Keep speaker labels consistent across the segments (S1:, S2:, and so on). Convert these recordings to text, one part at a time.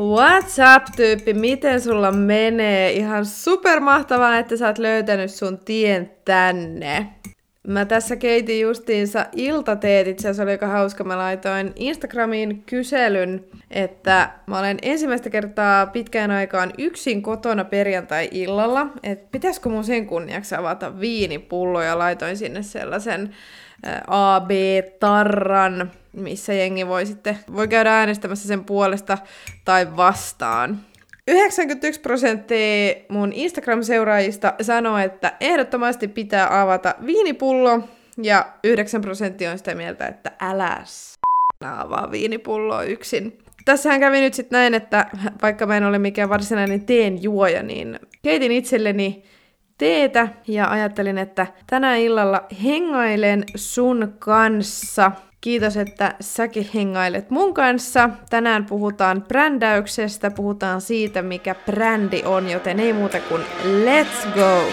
S1: What's up, tyyppi? Miten sulla menee? Ihan supermahtavaa, että sä oot löytänyt sun tien tänne. Mä tässä keitin justiinsa iltateet, itse asiassa oli aika hauska. Mä laitoin Instagramiin kyselyn, että mä olen ensimmäistä kertaa pitkään aikaan yksin kotona perjantai-illalla. Että pitäisikö mun sen kunniaksi avata viinipullo ja laitoin sinne sellaisen AB-tarran, missä jengi voi sitten voi käydä äänestämässä sen puolesta tai vastaan. 91 prosenttia mun Instagram-seuraajista sanoo, että ehdottomasti pitää avata viinipullo, ja 9 prosenttia on sitä mieltä, että älä avaa viinipulloa yksin. Tässähän kävi nyt sitten näin, että vaikka mä en ole mikään varsinainen teen juoja, niin keitin itselleni teetä ja ajattelin, että tänä illalla hengailen sun kanssa. Kiitos, että säkin hengailet mun kanssa. Tänään puhutaan brändäyksestä, puhutaan siitä, mikä brändi on, joten ei muuta kuin let's go!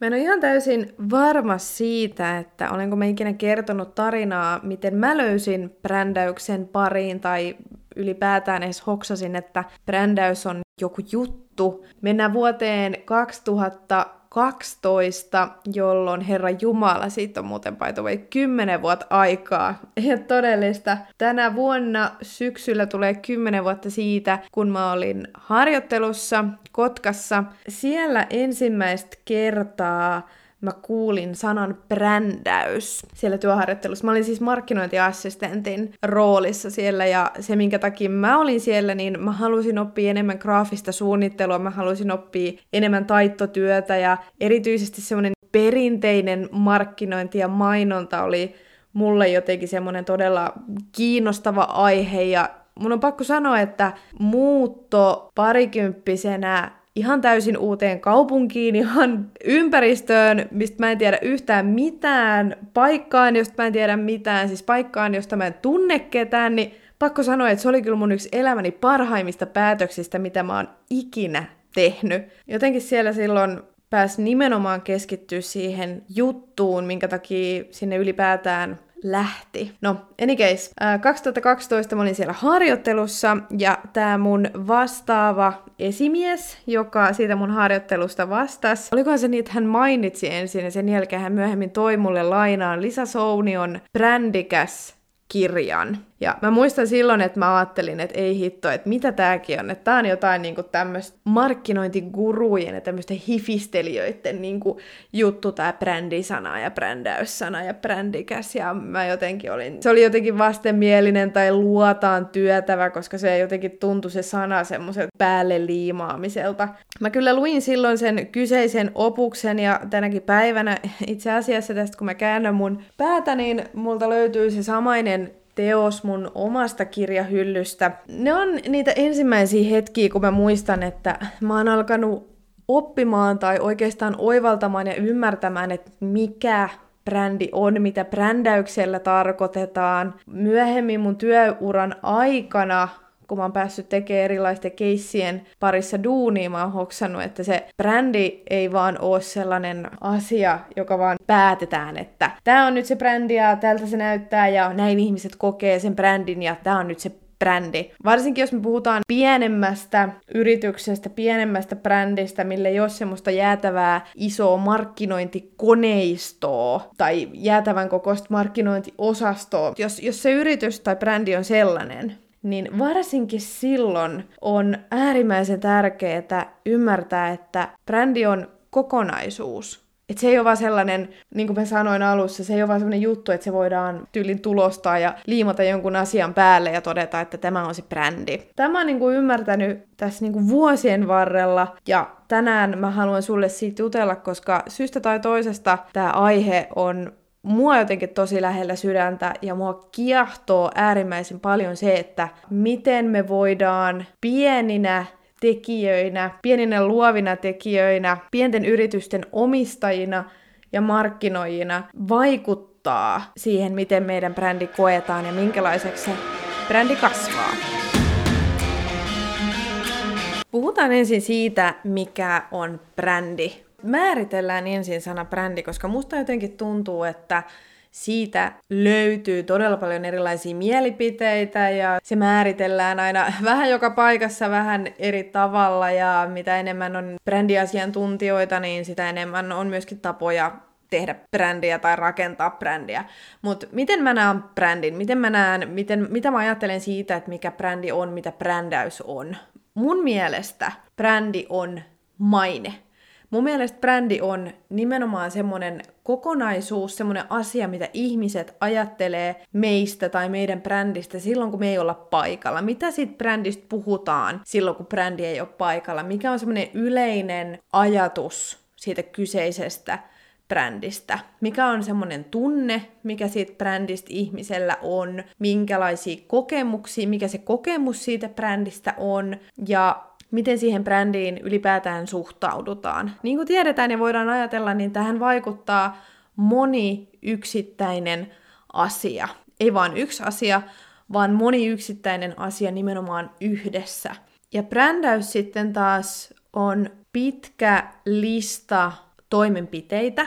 S1: Mä en ole ihan täysin varma siitä, että olenko mä ikinä kertonut tarinaa, miten mä löysin brändäyksen pariin tai ylipäätään edes hoksasin, että brändäys on joku juttu. Mennään vuoteen 2000 12, jolloin Herra Jumala, siitä on muuten by the way 10 vuotta aikaa. Ja todellista. Tänä vuonna syksyllä tulee 10 vuotta siitä, kun mä olin harjoittelussa Kotkassa. Siellä ensimmäistä kertaa mä kuulin sanan brändäys siellä työharjoittelussa. Mä olin siis markkinointiassistentin roolissa siellä ja se minkä takia mä olin siellä, niin mä halusin oppia enemmän graafista suunnittelua, mä halusin oppia enemmän taittotyötä ja erityisesti semmoinen perinteinen markkinointi ja mainonta oli mulle jotenkin semmoinen todella kiinnostava aihe ja mun on pakko sanoa, että muutto parikymppisenä ihan täysin uuteen kaupunkiin, ihan ympäristöön, mistä mä en tiedä yhtään mitään, paikkaan, josta mä en tiedä mitään, siis paikkaan, josta mä en tunne ketään, niin pakko sanoa, että se oli kyllä mun yksi elämäni parhaimmista päätöksistä, mitä mä oon ikinä tehnyt. Jotenkin siellä silloin pääsi nimenomaan keskittyä siihen juttuun, minkä takia sinne ylipäätään lähti. No, any case, 2012 mä olin siellä harjoittelussa ja tämä mun vastaava esimies, joka siitä mun harjoittelusta vastasi, olikohan se niin, että hän mainitsi ensin ja sen jälkeen hän myöhemmin toi mulle lainaan Lisa Sounion brändikäs kirjan. Ja mä muistan silloin, että mä ajattelin, että ei hitto, että mitä tääkin on, että tää on jotain niinku tämmöistä markkinointigurujen ja tämmöisten hifistelijöiden niinku juttu, tää brändisana ja brändäyssana ja brändikäs, ja mä jotenkin olin, se oli jotenkin vastenmielinen tai luotaan työtävä, koska se jotenkin tuntui se sana semmoiselta päälle liimaamiselta. Mä kyllä luin silloin sen kyseisen opuksen, ja tänäkin päivänä itse asiassa tästä kun mä käännän mun päätä, niin multa löytyy se samainen teos mun omasta kirjahyllystä. Ne on niitä ensimmäisiä hetkiä, kun mä muistan, että mä oon alkanut oppimaan tai oikeastaan oivaltamaan ja ymmärtämään, että mikä brändi on, mitä brändäyksellä tarkoitetaan. Myöhemmin mun työuran aikana kun mä oon päässyt tekemään erilaisten keissien parissa duunia, mä oon hoksannut, että se brändi ei vaan ole sellainen asia, joka vaan päätetään, että tämä on nyt se brändi ja tältä se näyttää ja näin ihmiset kokee sen brändin ja tämä on nyt se brändi. Varsinkin jos me puhutaan pienemmästä yrityksestä, pienemmästä brändistä, millä ei ole semmoista jäätävää isoa markkinointikoneistoa tai jäätävän kokoista markkinointiosastoa. Jos, jos se yritys tai brändi on sellainen, niin varsinkin silloin on äärimmäisen tärkeää ymmärtää, että brändi on kokonaisuus. Että se ei ole vaan sellainen, niin kuin mä sanoin alussa, se ei ole vaan sellainen juttu, että se voidaan tyylin tulostaa ja liimata jonkun asian päälle ja todeta, että tämä on se brändi. Tämä on niin kuin ymmärtänyt tässä niin kuin vuosien varrella ja tänään mä haluan sulle siitä jutella, koska syystä tai toisesta tämä aihe on mua jotenkin tosi lähellä sydäntä ja mua kiehtoo äärimmäisen paljon se, että miten me voidaan pieninä tekijöinä, pieninä luovina tekijöinä, pienten yritysten omistajina ja markkinoijina vaikuttaa siihen, miten meidän brändi koetaan ja minkälaiseksi se brändi kasvaa. Puhutaan ensin siitä, mikä on brändi. Määritellään ensin sana brändi, koska musta jotenkin tuntuu, että siitä löytyy todella paljon erilaisia mielipiteitä ja se määritellään aina vähän joka paikassa vähän eri tavalla ja mitä enemmän on brändiasiantuntijoita, niin sitä enemmän on myöskin tapoja tehdä brändiä tai rakentaa brändiä. Mutta miten mä näen brändin? Miten mä näen, miten, mitä mä ajattelen siitä, että mikä brändi on, mitä brändäys on? Mun mielestä brändi on maine. Mun mielestä brändi on nimenomaan semmoinen kokonaisuus, semmoinen asia, mitä ihmiset ajattelee meistä tai meidän brändistä silloin, kun me ei olla paikalla. Mitä siitä brändistä puhutaan silloin, kun brändi ei ole paikalla? Mikä on semmoinen yleinen ajatus siitä kyseisestä brändistä. Mikä on semmoinen tunne, mikä siitä brändistä ihmisellä on, minkälaisia kokemuksia, mikä se kokemus siitä brändistä on, ja miten siihen brändiin ylipäätään suhtaudutaan. Niin kuin tiedetään ja voidaan ajatella, niin tähän vaikuttaa moni yksittäinen asia. Ei vain yksi asia, vaan moni yksittäinen asia nimenomaan yhdessä. Ja brändäys sitten taas on pitkä lista toimenpiteitä,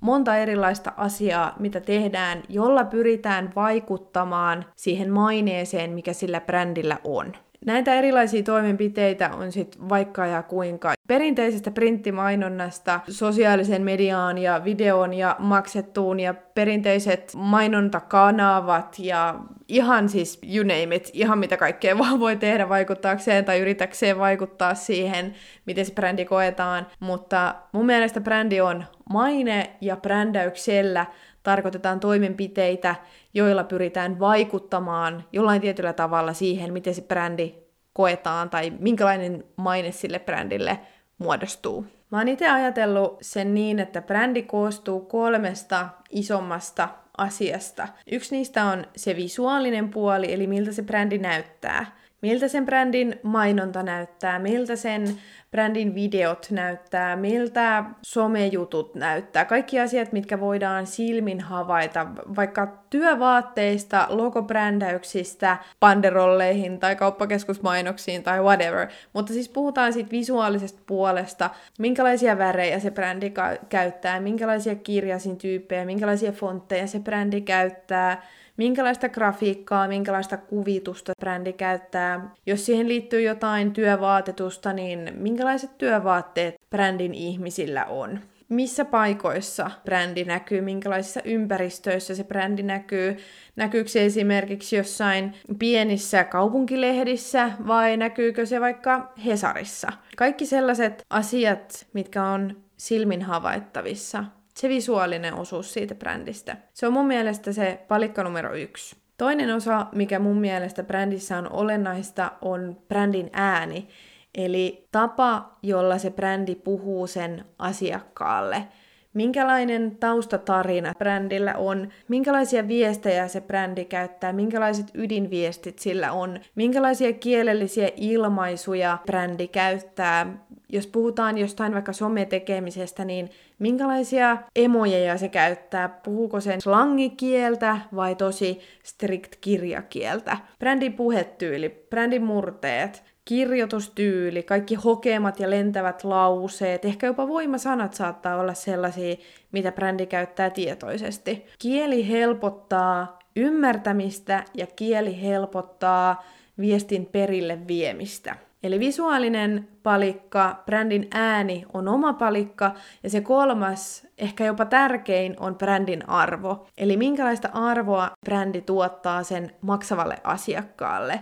S1: monta erilaista asiaa, mitä tehdään, jolla pyritään vaikuttamaan siihen maineeseen, mikä sillä brändillä on. Näitä erilaisia toimenpiteitä on sitten vaikka ja kuinka. Perinteisestä printtimainonnasta sosiaalisen mediaan ja videon ja maksettuun ja perinteiset mainontakanavat ja ihan siis you name it, ihan mitä kaikkea vaan voi tehdä vaikuttaakseen tai yritäkseen vaikuttaa siihen, miten se brändi koetaan. Mutta mun mielestä brändi on maine ja brändäyksellä tarkoitetaan toimenpiteitä, joilla pyritään vaikuttamaan jollain tietyllä tavalla siihen, miten se brändi koetaan tai minkälainen maine sille brändille muodostuu. Mä oon itse ajatellut sen niin, että brändi koostuu kolmesta isommasta asiasta. Yksi niistä on se visuaalinen puoli, eli miltä se brändi näyttää. Miltä sen brändin mainonta näyttää, miltä sen brändin videot näyttää, miltä somejutut näyttää. Kaikki asiat, mitkä voidaan silmin havaita, vaikka työvaatteista, logobrändäyksistä, panderolleihin tai kauppakeskusmainoksiin tai whatever. Mutta siis puhutaan siitä visuaalisesta puolesta, minkälaisia värejä se brändi käyttää, minkälaisia kirjasin tyyppejä, minkälaisia fontteja se brändi käyttää, minkälaista grafiikkaa, minkälaista kuvitusta brändi käyttää. Jos siihen liittyy jotain työvaatetusta, niin minkälaiset työvaatteet brändin ihmisillä on missä paikoissa brändi näkyy, minkälaisissa ympäristöissä se brändi näkyy, näkyykö se esimerkiksi jossain pienissä kaupunkilehdissä vai näkyykö se vaikka Hesarissa. Kaikki sellaiset asiat, mitkä on silmin havaittavissa, se visuaalinen osuus siitä brändistä. Se on mun mielestä se palikka numero yksi. Toinen osa, mikä mun mielestä brändissä on olennaista, on brändin ääni. Eli tapa, jolla se brändi puhuu sen asiakkaalle. Minkälainen taustatarina brändillä on, minkälaisia viestejä se brändi käyttää, minkälaiset ydinviestit sillä on, minkälaisia kielellisiä ilmaisuja brändi käyttää, jos puhutaan jostain vaikka sometekemisestä, niin minkälaisia emojeja se käyttää? Puhuuko sen slangikieltä vai tosi strict kirjakieltä? Brändin puhetyyli, brändin murteet, kirjoitustyyli, kaikki hokemat ja lentävät lauseet, ehkä jopa voimasanat saattaa olla sellaisia, mitä brändi käyttää tietoisesti. Kieli helpottaa ymmärtämistä ja kieli helpottaa viestin perille viemistä. Eli visuaalinen palikka, brändin ääni on oma palikka, ja se kolmas, ehkä jopa tärkein, on brändin arvo. Eli minkälaista arvoa brändi tuottaa sen maksavalle asiakkaalle.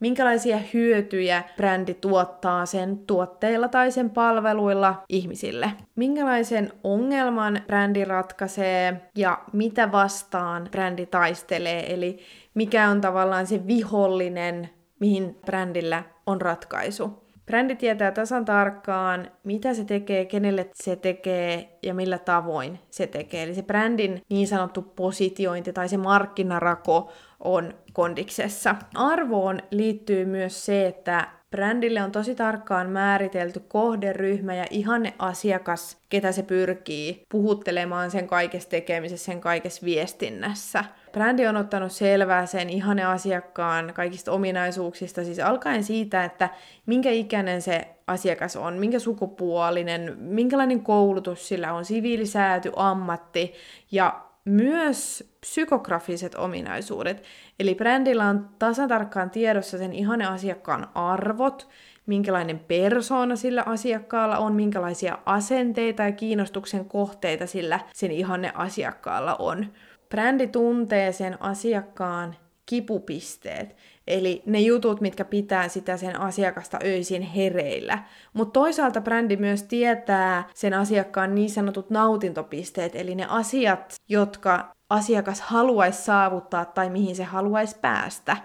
S1: Minkälaisia hyötyjä brändi tuottaa sen tuotteilla tai sen palveluilla ihmisille. Minkälaisen ongelman brändi ratkaisee ja mitä vastaan brändi taistelee. Eli mikä on tavallaan se vihollinen, mihin brändillä on ratkaisu. Brändi tietää tasan tarkkaan, mitä se tekee, kenelle se tekee ja millä tavoin se tekee. Eli se brändin niin sanottu positiointi tai se markkinarako on kondiksessa. Arvoon liittyy myös se, että Brändille on tosi tarkkaan määritelty kohderyhmä ja ihanne asiakas, ketä se pyrkii puhuttelemaan sen kaikessa tekemisessä, sen kaikessa viestinnässä. Brändi on ottanut selvää sen ihanne asiakkaan kaikista ominaisuuksista, siis alkaen siitä, että minkä ikäinen se asiakas on, minkä sukupuolinen, minkälainen koulutus sillä on, siviilisääty, ammatti ja myös psykografiset ominaisuudet. Eli brändillä on tasatarkkaan tiedossa sen ihanne asiakkaan arvot, minkälainen persoona sillä asiakkaalla on, minkälaisia asenteita ja kiinnostuksen kohteita sillä sen ihanne asiakkaalla on. Brändi tuntee sen asiakkaan kipupisteet, eli ne jutut, mitkä pitää sitä sen asiakasta öisin hereillä. Mutta toisaalta brändi myös tietää sen asiakkaan niin sanotut nautintopisteet, eli ne asiat, jotka asiakas haluaisi saavuttaa tai mihin se haluaisi päästä.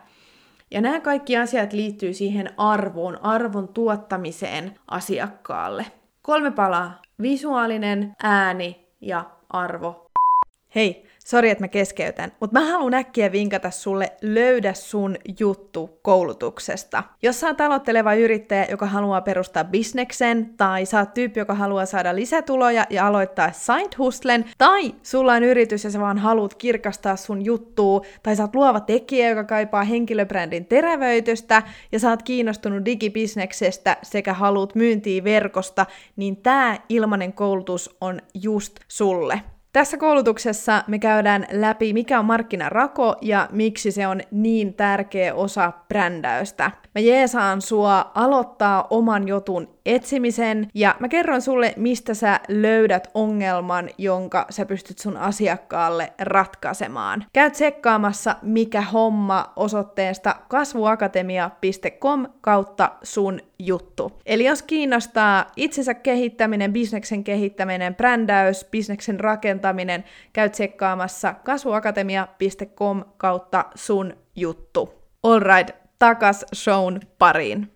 S1: Ja nämä kaikki asiat liittyy siihen arvoon, arvon tuottamiseen asiakkaalle. Kolme palaa. Visuaalinen, ääni ja arvo. Hei, Sori, että mä keskeytän, mutta mä haluan äkkiä vinkata sulle Löydä sun juttu koulutuksesta. Jos sä oot aloitteleva yrittäjä, joka haluaa perustaa bisneksen, tai sä oot tyyppi, joka haluaa saada lisätuloja ja aloittaa side hustlen, tai sulla on yritys ja sä vaan haluat kirkastaa sun juttuu, tai sä oot luova tekijä, joka kaipaa henkilöbrändin terävöitystä, ja sä oot kiinnostunut digibisneksestä sekä haluat myyntiä verkosta, niin tää ilmanen koulutus on just sulle. Tässä koulutuksessa me käydään läpi, mikä on markkinarako ja miksi se on niin tärkeä osa brändäystä. Mä jeesaan sua aloittaa oman jutun etsimisen ja mä kerron sulle, mistä sä löydät ongelman, jonka sä pystyt sun asiakkaalle ratkaisemaan. Käy tsekkaamassa mikä homma osoitteesta kasvuakatemia.com kautta sun juttu. Eli jos kiinnostaa itsensä kehittäminen, bisneksen kehittäminen, brändäys, bisneksen rakentaminen, käy tsekkaamassa kasvuakatemia.com kautta sun juttu. Alright, takas shown pariin.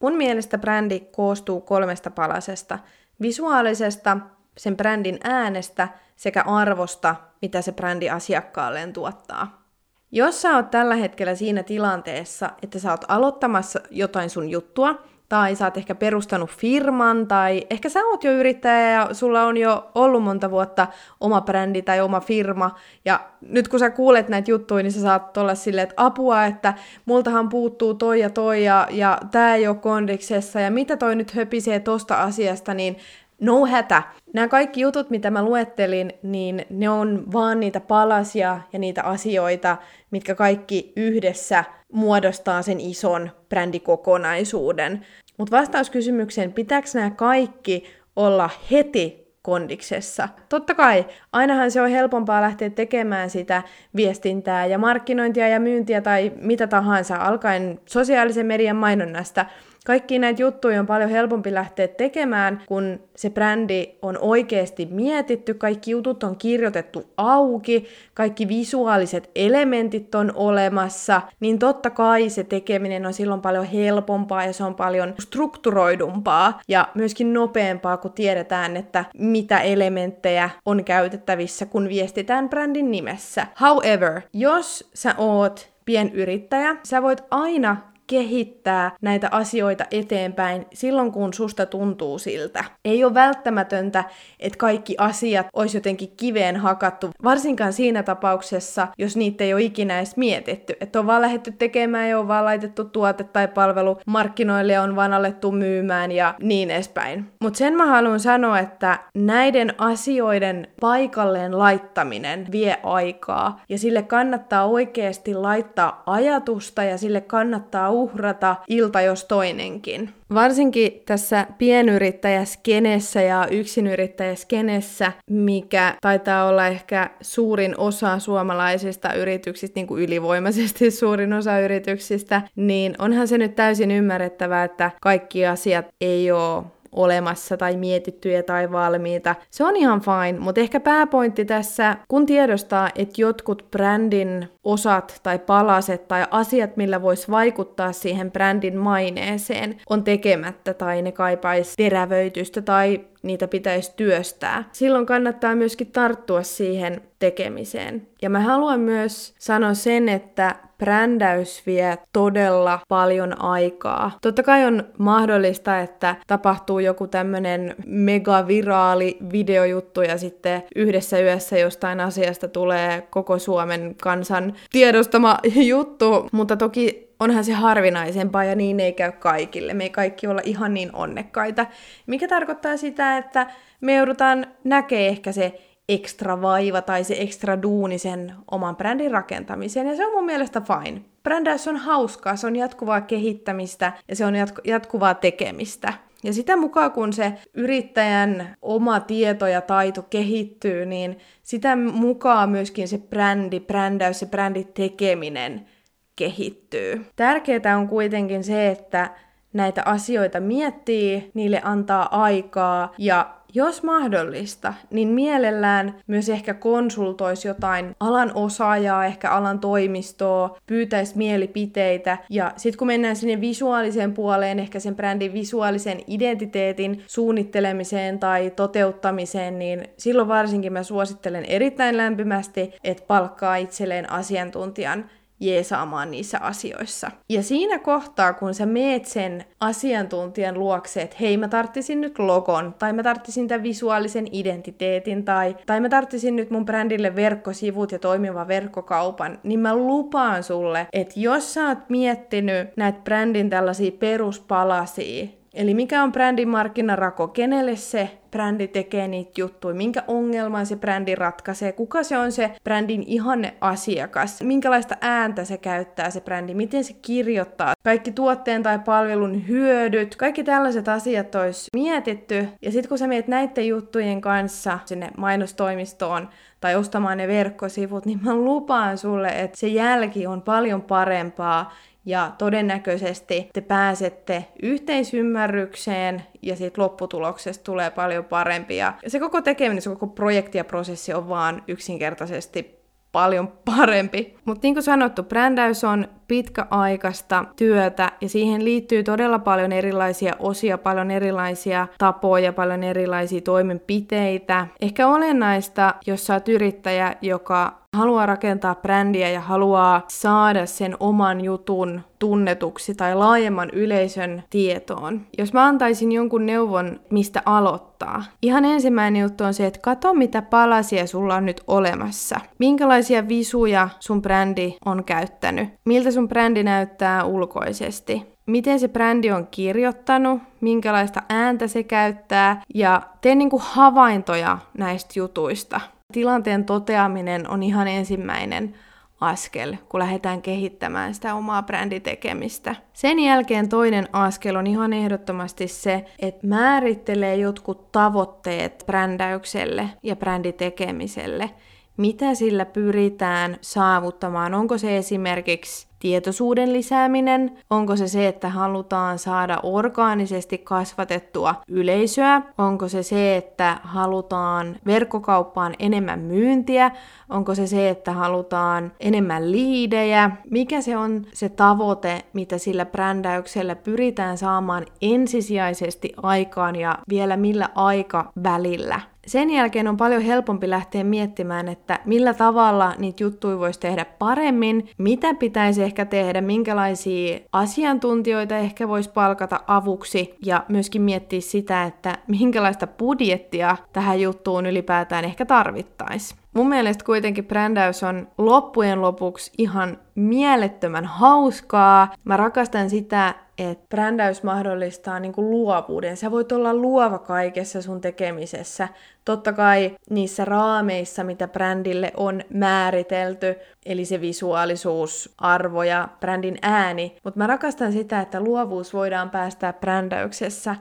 S1: Mun mielestä brändi koostuu kolmesta palasesta. Visuaalisesta, sen brändin äänestä sekä arvosta, mitä se brändi asiakkaalleen tuottaa. Jos sä oot tällä hetkellä siinä tilanteessa, että sä oot aloittamassa jotain sun juttua, tai sä oot ehkä perustanut firman, tai ehkä sä oot jo yrittäjä ja sulla on jo ollut monta vuotta oma brändi tai oma firma, ja nyt kun sä kuulet näitä juttuja, niin sä saat olla silleen, että apua, että multahan puuttuu toi ja toi, ja, ja tää ei ole kondiksessa, ja mitä toi nyt höpisee tosta asiasta, niin no hätä. Nämä kaikki jutut, mitä mä luettelin, niin ne on vaan niitä palasia ja niitä asioita, mitkä kaikki yhdessä muodostaa sen ison brändikokonaisuuden. Mutta vastaus kysymykseen, pitääkö nämä kaikki olla heti kondiksessa. Totta kai, ainahan se on helpompaa lähteä tekemään sitä viestintää ja markkinointia ja myyntiä tai mitä tahansa, alkaen sosiaalisen median mainonnasta – kaikki näitä juttuja on paljon helpompi lähteä tekemään, kun se brändi on oikeasti mietitty, kaikki jutut on kirjoitettu auki, kaikki visuaaliset elementit on olemassa, niin totta kai se tekeminen on silloin paljon helpompaa ja se on paljon strukturoidumpaa ja myöskin nopeampaa, kun tiedetään, että mitä elementtejä on käytettävissä, kun viestitään brändin nimessä. However, jos sä oot pienyrittäjä, sä voit aina kehittää näitä asioita eteenpäin silloin, kun susta tuntuu siltä. Ei ole välttämätöntä, että kaikki asiat olisi jotenkin kiveen hakattu, varsinkaan siinä tapauksessa, jos niitä ei ole ikinä edes mietitty. Että on vaan lähdetty tekemään ja on vaan laitettu tuote tai palvelu markkinoille ja on vaan alettu myymään ja niin edespäin. Mutta sen mä haluan sanoa, että näiden asioiden paikalleen laittaminen vie aikaa ja sille kannattaa oikeasti laittaa ajatusta ja sille kannattaa uhrata ilta jos toinenkin. Varsinkin tässä pienyrittäjäskenessä ja yksinyrittäjäskenessä, mikä taitaa olla ehkä suurin osa suomalaisista yrityksistä, niin kuin ylivoimaisesti suurin osa yrityksistä, niin onhan se nyt täysin ymmärrettävää, että kaikki asiat ei ole olemassa tai mietittyjä tai valmiita. Se on ihan fine, mutta ehkä pääpointti tässä, kun tiedostaa, että jotkut brändin osat tai palaset tai asiat, millä voisi vaikuttaa siihen brändin maineeseen, on tekemättä tai ne kaipaisi terävöitystä tai niitä pitäisi työstää. Silloin kannattaa myöskin tarttua siihen tekemiseen. Ja mä haluan myös sanoa sen, että brändäys vie todella paljon aikaa. Totta kai on mahdollista, että tapahtuu joku tämmönen megaviraali videojuttu ja sitten yhdessä yössä jostain asiasta tulee koko Suomen kansan tiedostama juttu, mutta toki onhan se harvinaisempaa ja niin ei käy kaikille. Me ei kaikki olla ihan niin onnekkaita. Mikä tarkoittaa sitä, että me joudutaan näkee ehkä se ekstra vaiva tai se ekstra duuni sen oman brändin rakentamiseen, ja se on mun mielestä fine. Brändäys on hauskaa, se on jatkuvaa kehittämistä ja se on jatku- jatkuvaa tekemistä. Ja sitä mukaan, kun se yrittäjän oma tieto ja taito kehittyy, niin sitä mukaan myöskin se brändi, brändäys, se brändin tekeminen kehittyy. Tärkeää on kuitenkin se, että näitä asioita miettii, niille antaa aikaa ja jos mahdollista, niin mielellään myös ehkä konsultoisi jotain alan osaajaa, ehkä alan toimistoa, pyytäisi mielipiteitä. Ja sitten kun mennään sinne visuaaliseen puoleen, ehkä sen brändin visuaalisen identiteetin suunnittelemiseen tai toteuttamiseen, niin silloin varsinkin mä suosittelen erittäin lämpimästi, että palkkaa itselleen asiantuntijan jeesaamaan niissä asioissa. Ja siinä kohtaa, kun sä meet sen asiantuntijan luokse, että hei, mä tarttisin nyt logon, tai mä tarttisin tämän visuaalisen identiteetin, tai, tai mä tarttisin nyt mun brändille verkkosivut ja toimiva verkkokaupan, niin mä lupaan sulle, että jos sä oot miettinyt näitä brändin tällaisia peruspalasia, Eli mikä on brändin markkinarako, kenelle se brändi tekee niitä juttuja, minkä ongelman se brändi ratkaisee, kuka se on se brändin ihanne asiakas, minkälaista ääntä se käyttää se brändi, miten se kirjoittaa, kaikki tuotteen tai palvelun hyödyt, kaikki tällaiset asiat olisi mietitty. Ja sitten kun sä meet näiden juttujen kanssa sinne mainostoimistoon tai ostamaan ne verkkosivut, niin mä lupaan sulle, että se jälki on paljon parempaa ja todennäköisesti te pääsette yhteisymmärrykseen ja siitä lopputuloksesta tulee paljon parempi. Ja se koko tekeminen, se koko projekti ja prosessi on vaan yksinkertaisesti paljon parempi. Mutta niin kuin sanottu, brändäys on pitkäaikaista työtä ja siihen liittyy todella paljon erilaisia osia, paljon erilaisia tapoja, paljon erilaisia toimenpiteitä. Ehkä olennaista, jos sä oot yrittäjä, joka haluaa rakentaa brändiä ja haluaa saada sen oman jutun tunnetuksi tai laajemman yleisön tietoon. Jos mä antaisin jonkun neuvon, mistä aloittaa. Ihan ensimmäinen juttu on se, että kato mitä palasia sulla on nyt olemassa. Minkälaisia visuja sun brändi on käyttänyt. Miltä sun brändi näyttää ulkoisesti miten se brändi on kirjoittanut, minkälaista ääntä se käyttää ja tee niinku havaintoja näistä jutuista. Tilanteen toteaminen on ihan ensimmäinen askel, kun lähdetään kehittämään sitä omaa bränditekemistä. Sen jälkeen toinen askel on ihan ehdottomasti se, että määrittelee jotkut tavoitteet brändäykselle ja bränditekemiselle. Mitä sillä pyritään saavuttamaan? Onko se esimerkiksi tietoisuuden lisääminen? Onko se se, että halutaan saada orgaanisesti kasvatettua yleisöä? Onko se se, että halutaan verkkokauppaan enemmän myyntiä? Onko se se, että halutaan enemmän liidejä? Mikä se on se tavoite, mitä sillä brändäyksellä pyritään saamaan ensisijaisesti aikaan ja vielä millä aika välillä? Sen jälkeen on paljon helpompi lähteä miettimään, että millä tavalla niitä juttuja voisi tehdä paremmin, mitä pitäisi ehkä tehdä, minkälaisia asiantuntijoita ehkä voisi palkata avuksi ja myöskin miettiä sitä, että minkälaista budjettia tähän juttuun ylipäätään ehkä tarvittaisiin. Mun mielestä kuitenkin brändäys on loppujen lopuksi ihan mielettömän hauskaa. Mä rakastan sitä, että brändäys mahdollistaa niin kuin luovuuden. Sä voit olla luova kaikessa sun tekemisessä. Totta kai niissä raameissa, mitä brändille on määritelty, eli se visuaalisuus, arvo ja brändin ääni. Mutta mä rakastan sitä, että luovuus voidaan päästää brändäyksessä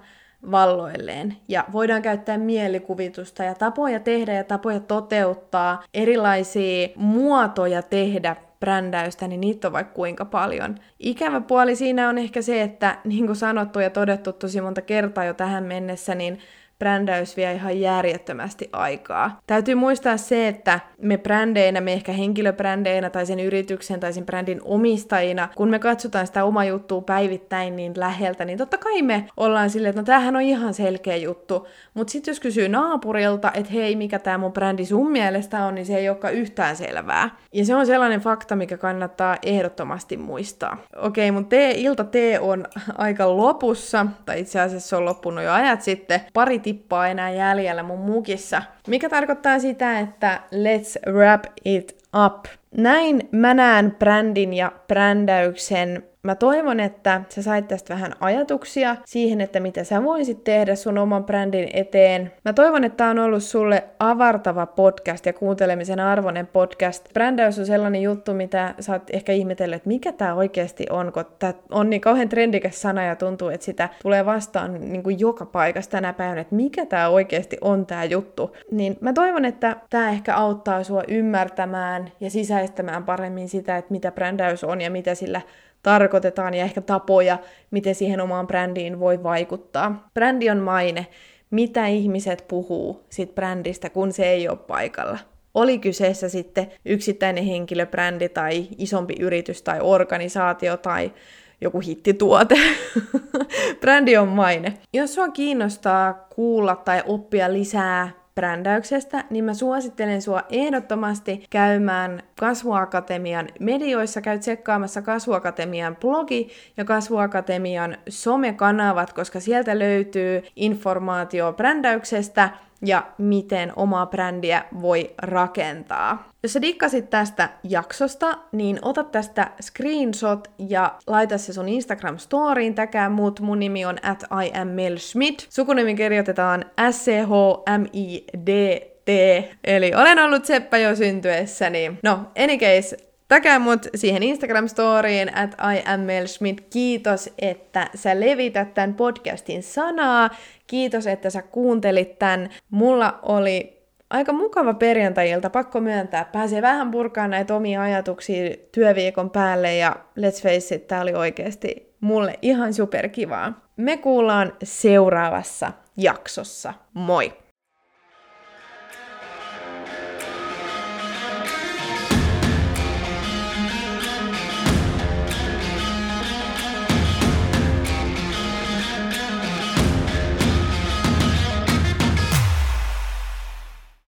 S1: valloilleen. Ja voidaan käyttää mielikuvitusta ja tapoja tehdä ja tapoja toteuttaa, erilaisia muotoja tehdä brändäystä, niin niitä on vaikka kuinka paljon. Ikävä puoli siinä on ehkä se, että niin kuin sanottu ja todettu tosi monta kertaa jo tähän mennessä, niin brändäys vie ihan järjettömästi aikaa. Täytyy muistaa se, että me brändeinä, me ehkä henkilöbrändeinä tai sen yrityksen tai sen brändin omistajina, kun me katsotaan sitä oma juttua päivittäin niin läheltä, niin totta kai me ollaan silleen, että no tämähän on ihan selkeä juttu. Mutta sitten jos kysyy naapurilta, että hei, mikä tämä mun brändi sun mielestä on, niin se ei olekaan yhtään selvää. Ja se on sellainen fakta, mikä kannattaa ehdottomasti muistaa. Okei, mun tee, ilta tee on aika lopussa, tai itse asiassa se on loppunut jo ajat sitten. Pari tippaa enää jäljellä mun mukissa. Mikä tarkoittaa sitä, että let's wrap it up. Näin mä näen brändin ja brändäyksen Mä toivon, että sä sait tästä vähän ajatuksia siihen, että mitä sä voisit tehdä sun oman brändin eteen. Mä toivon, että tää on ollut sulle avartava podcast ja kuuntelemisen arvoinen podcast. Brändäys on sellainen juttu, mitä sä oot ehkä ihmetellyt, että mikä tää oikeasti on, kun tää on niin kauhean trendikäs sana ja tuntuu, että sitä tulee vastaan niin kuin joka paikassa tänä päivänä, että mikä tää oikeasti on tää juttu. Niin mä toivon, että tää ehkä auttaa sua ymmärtämään ja sisäistämään paremmin sitä, että mitä brändäys on ja mitä sillä tarkoitetaan ja ehkä tapoja, miten siihen omaan brändiin voi vaikuttaa. Brändi on maine, mitä ihmiset puhuu siitä brändistä, kun se ei ole paikalla. Oli kyseessä sitten yksittäinen henkilöbrändi tai isompi yritys tai organisaatio tai joku hittituote. Brändi on maine. Jos sua kiinnostaa kuulla tai oppia lisää brändäyksestä, niin mä suosittelen sua ehdottomasti käymään Kasvuakatemian medioissa. Käyt tsekkaamassa Kasvuakatemian blogi ja Kasvuakatemian somekanavat, koska sieltä löytyy informaatio brändäyksestä ja miten omaa brändiä voi rakentaa. Jos sä dikkasit tästä jaksosta, niin ota tästä screenshot ja laita se sun Instagram-storiin, täkää mut, mun nimi on at I am Mel Schmidt. Sukunimi kirjoitetaan S-C-H-M-I-D-T, eli olen ollut seppä jo syntyessäni. No, any case, Täkää mut siihen Instagram-storiin, at I am Mel Schmidt. Kiitos, että sä levität tämän podcastin sanaa. Kiitos, että sä kuuntelit tämän. Mulla oli aika mukava perjantai-ilta, pakko myöntää. Pääsee vähän purkaan näitä omia ajatuksia työviikon päälle ja let's face it, tää oli oikeasti mulle ihan superkivaa. Me kuullaan seuraavassa jaksossa. Moi!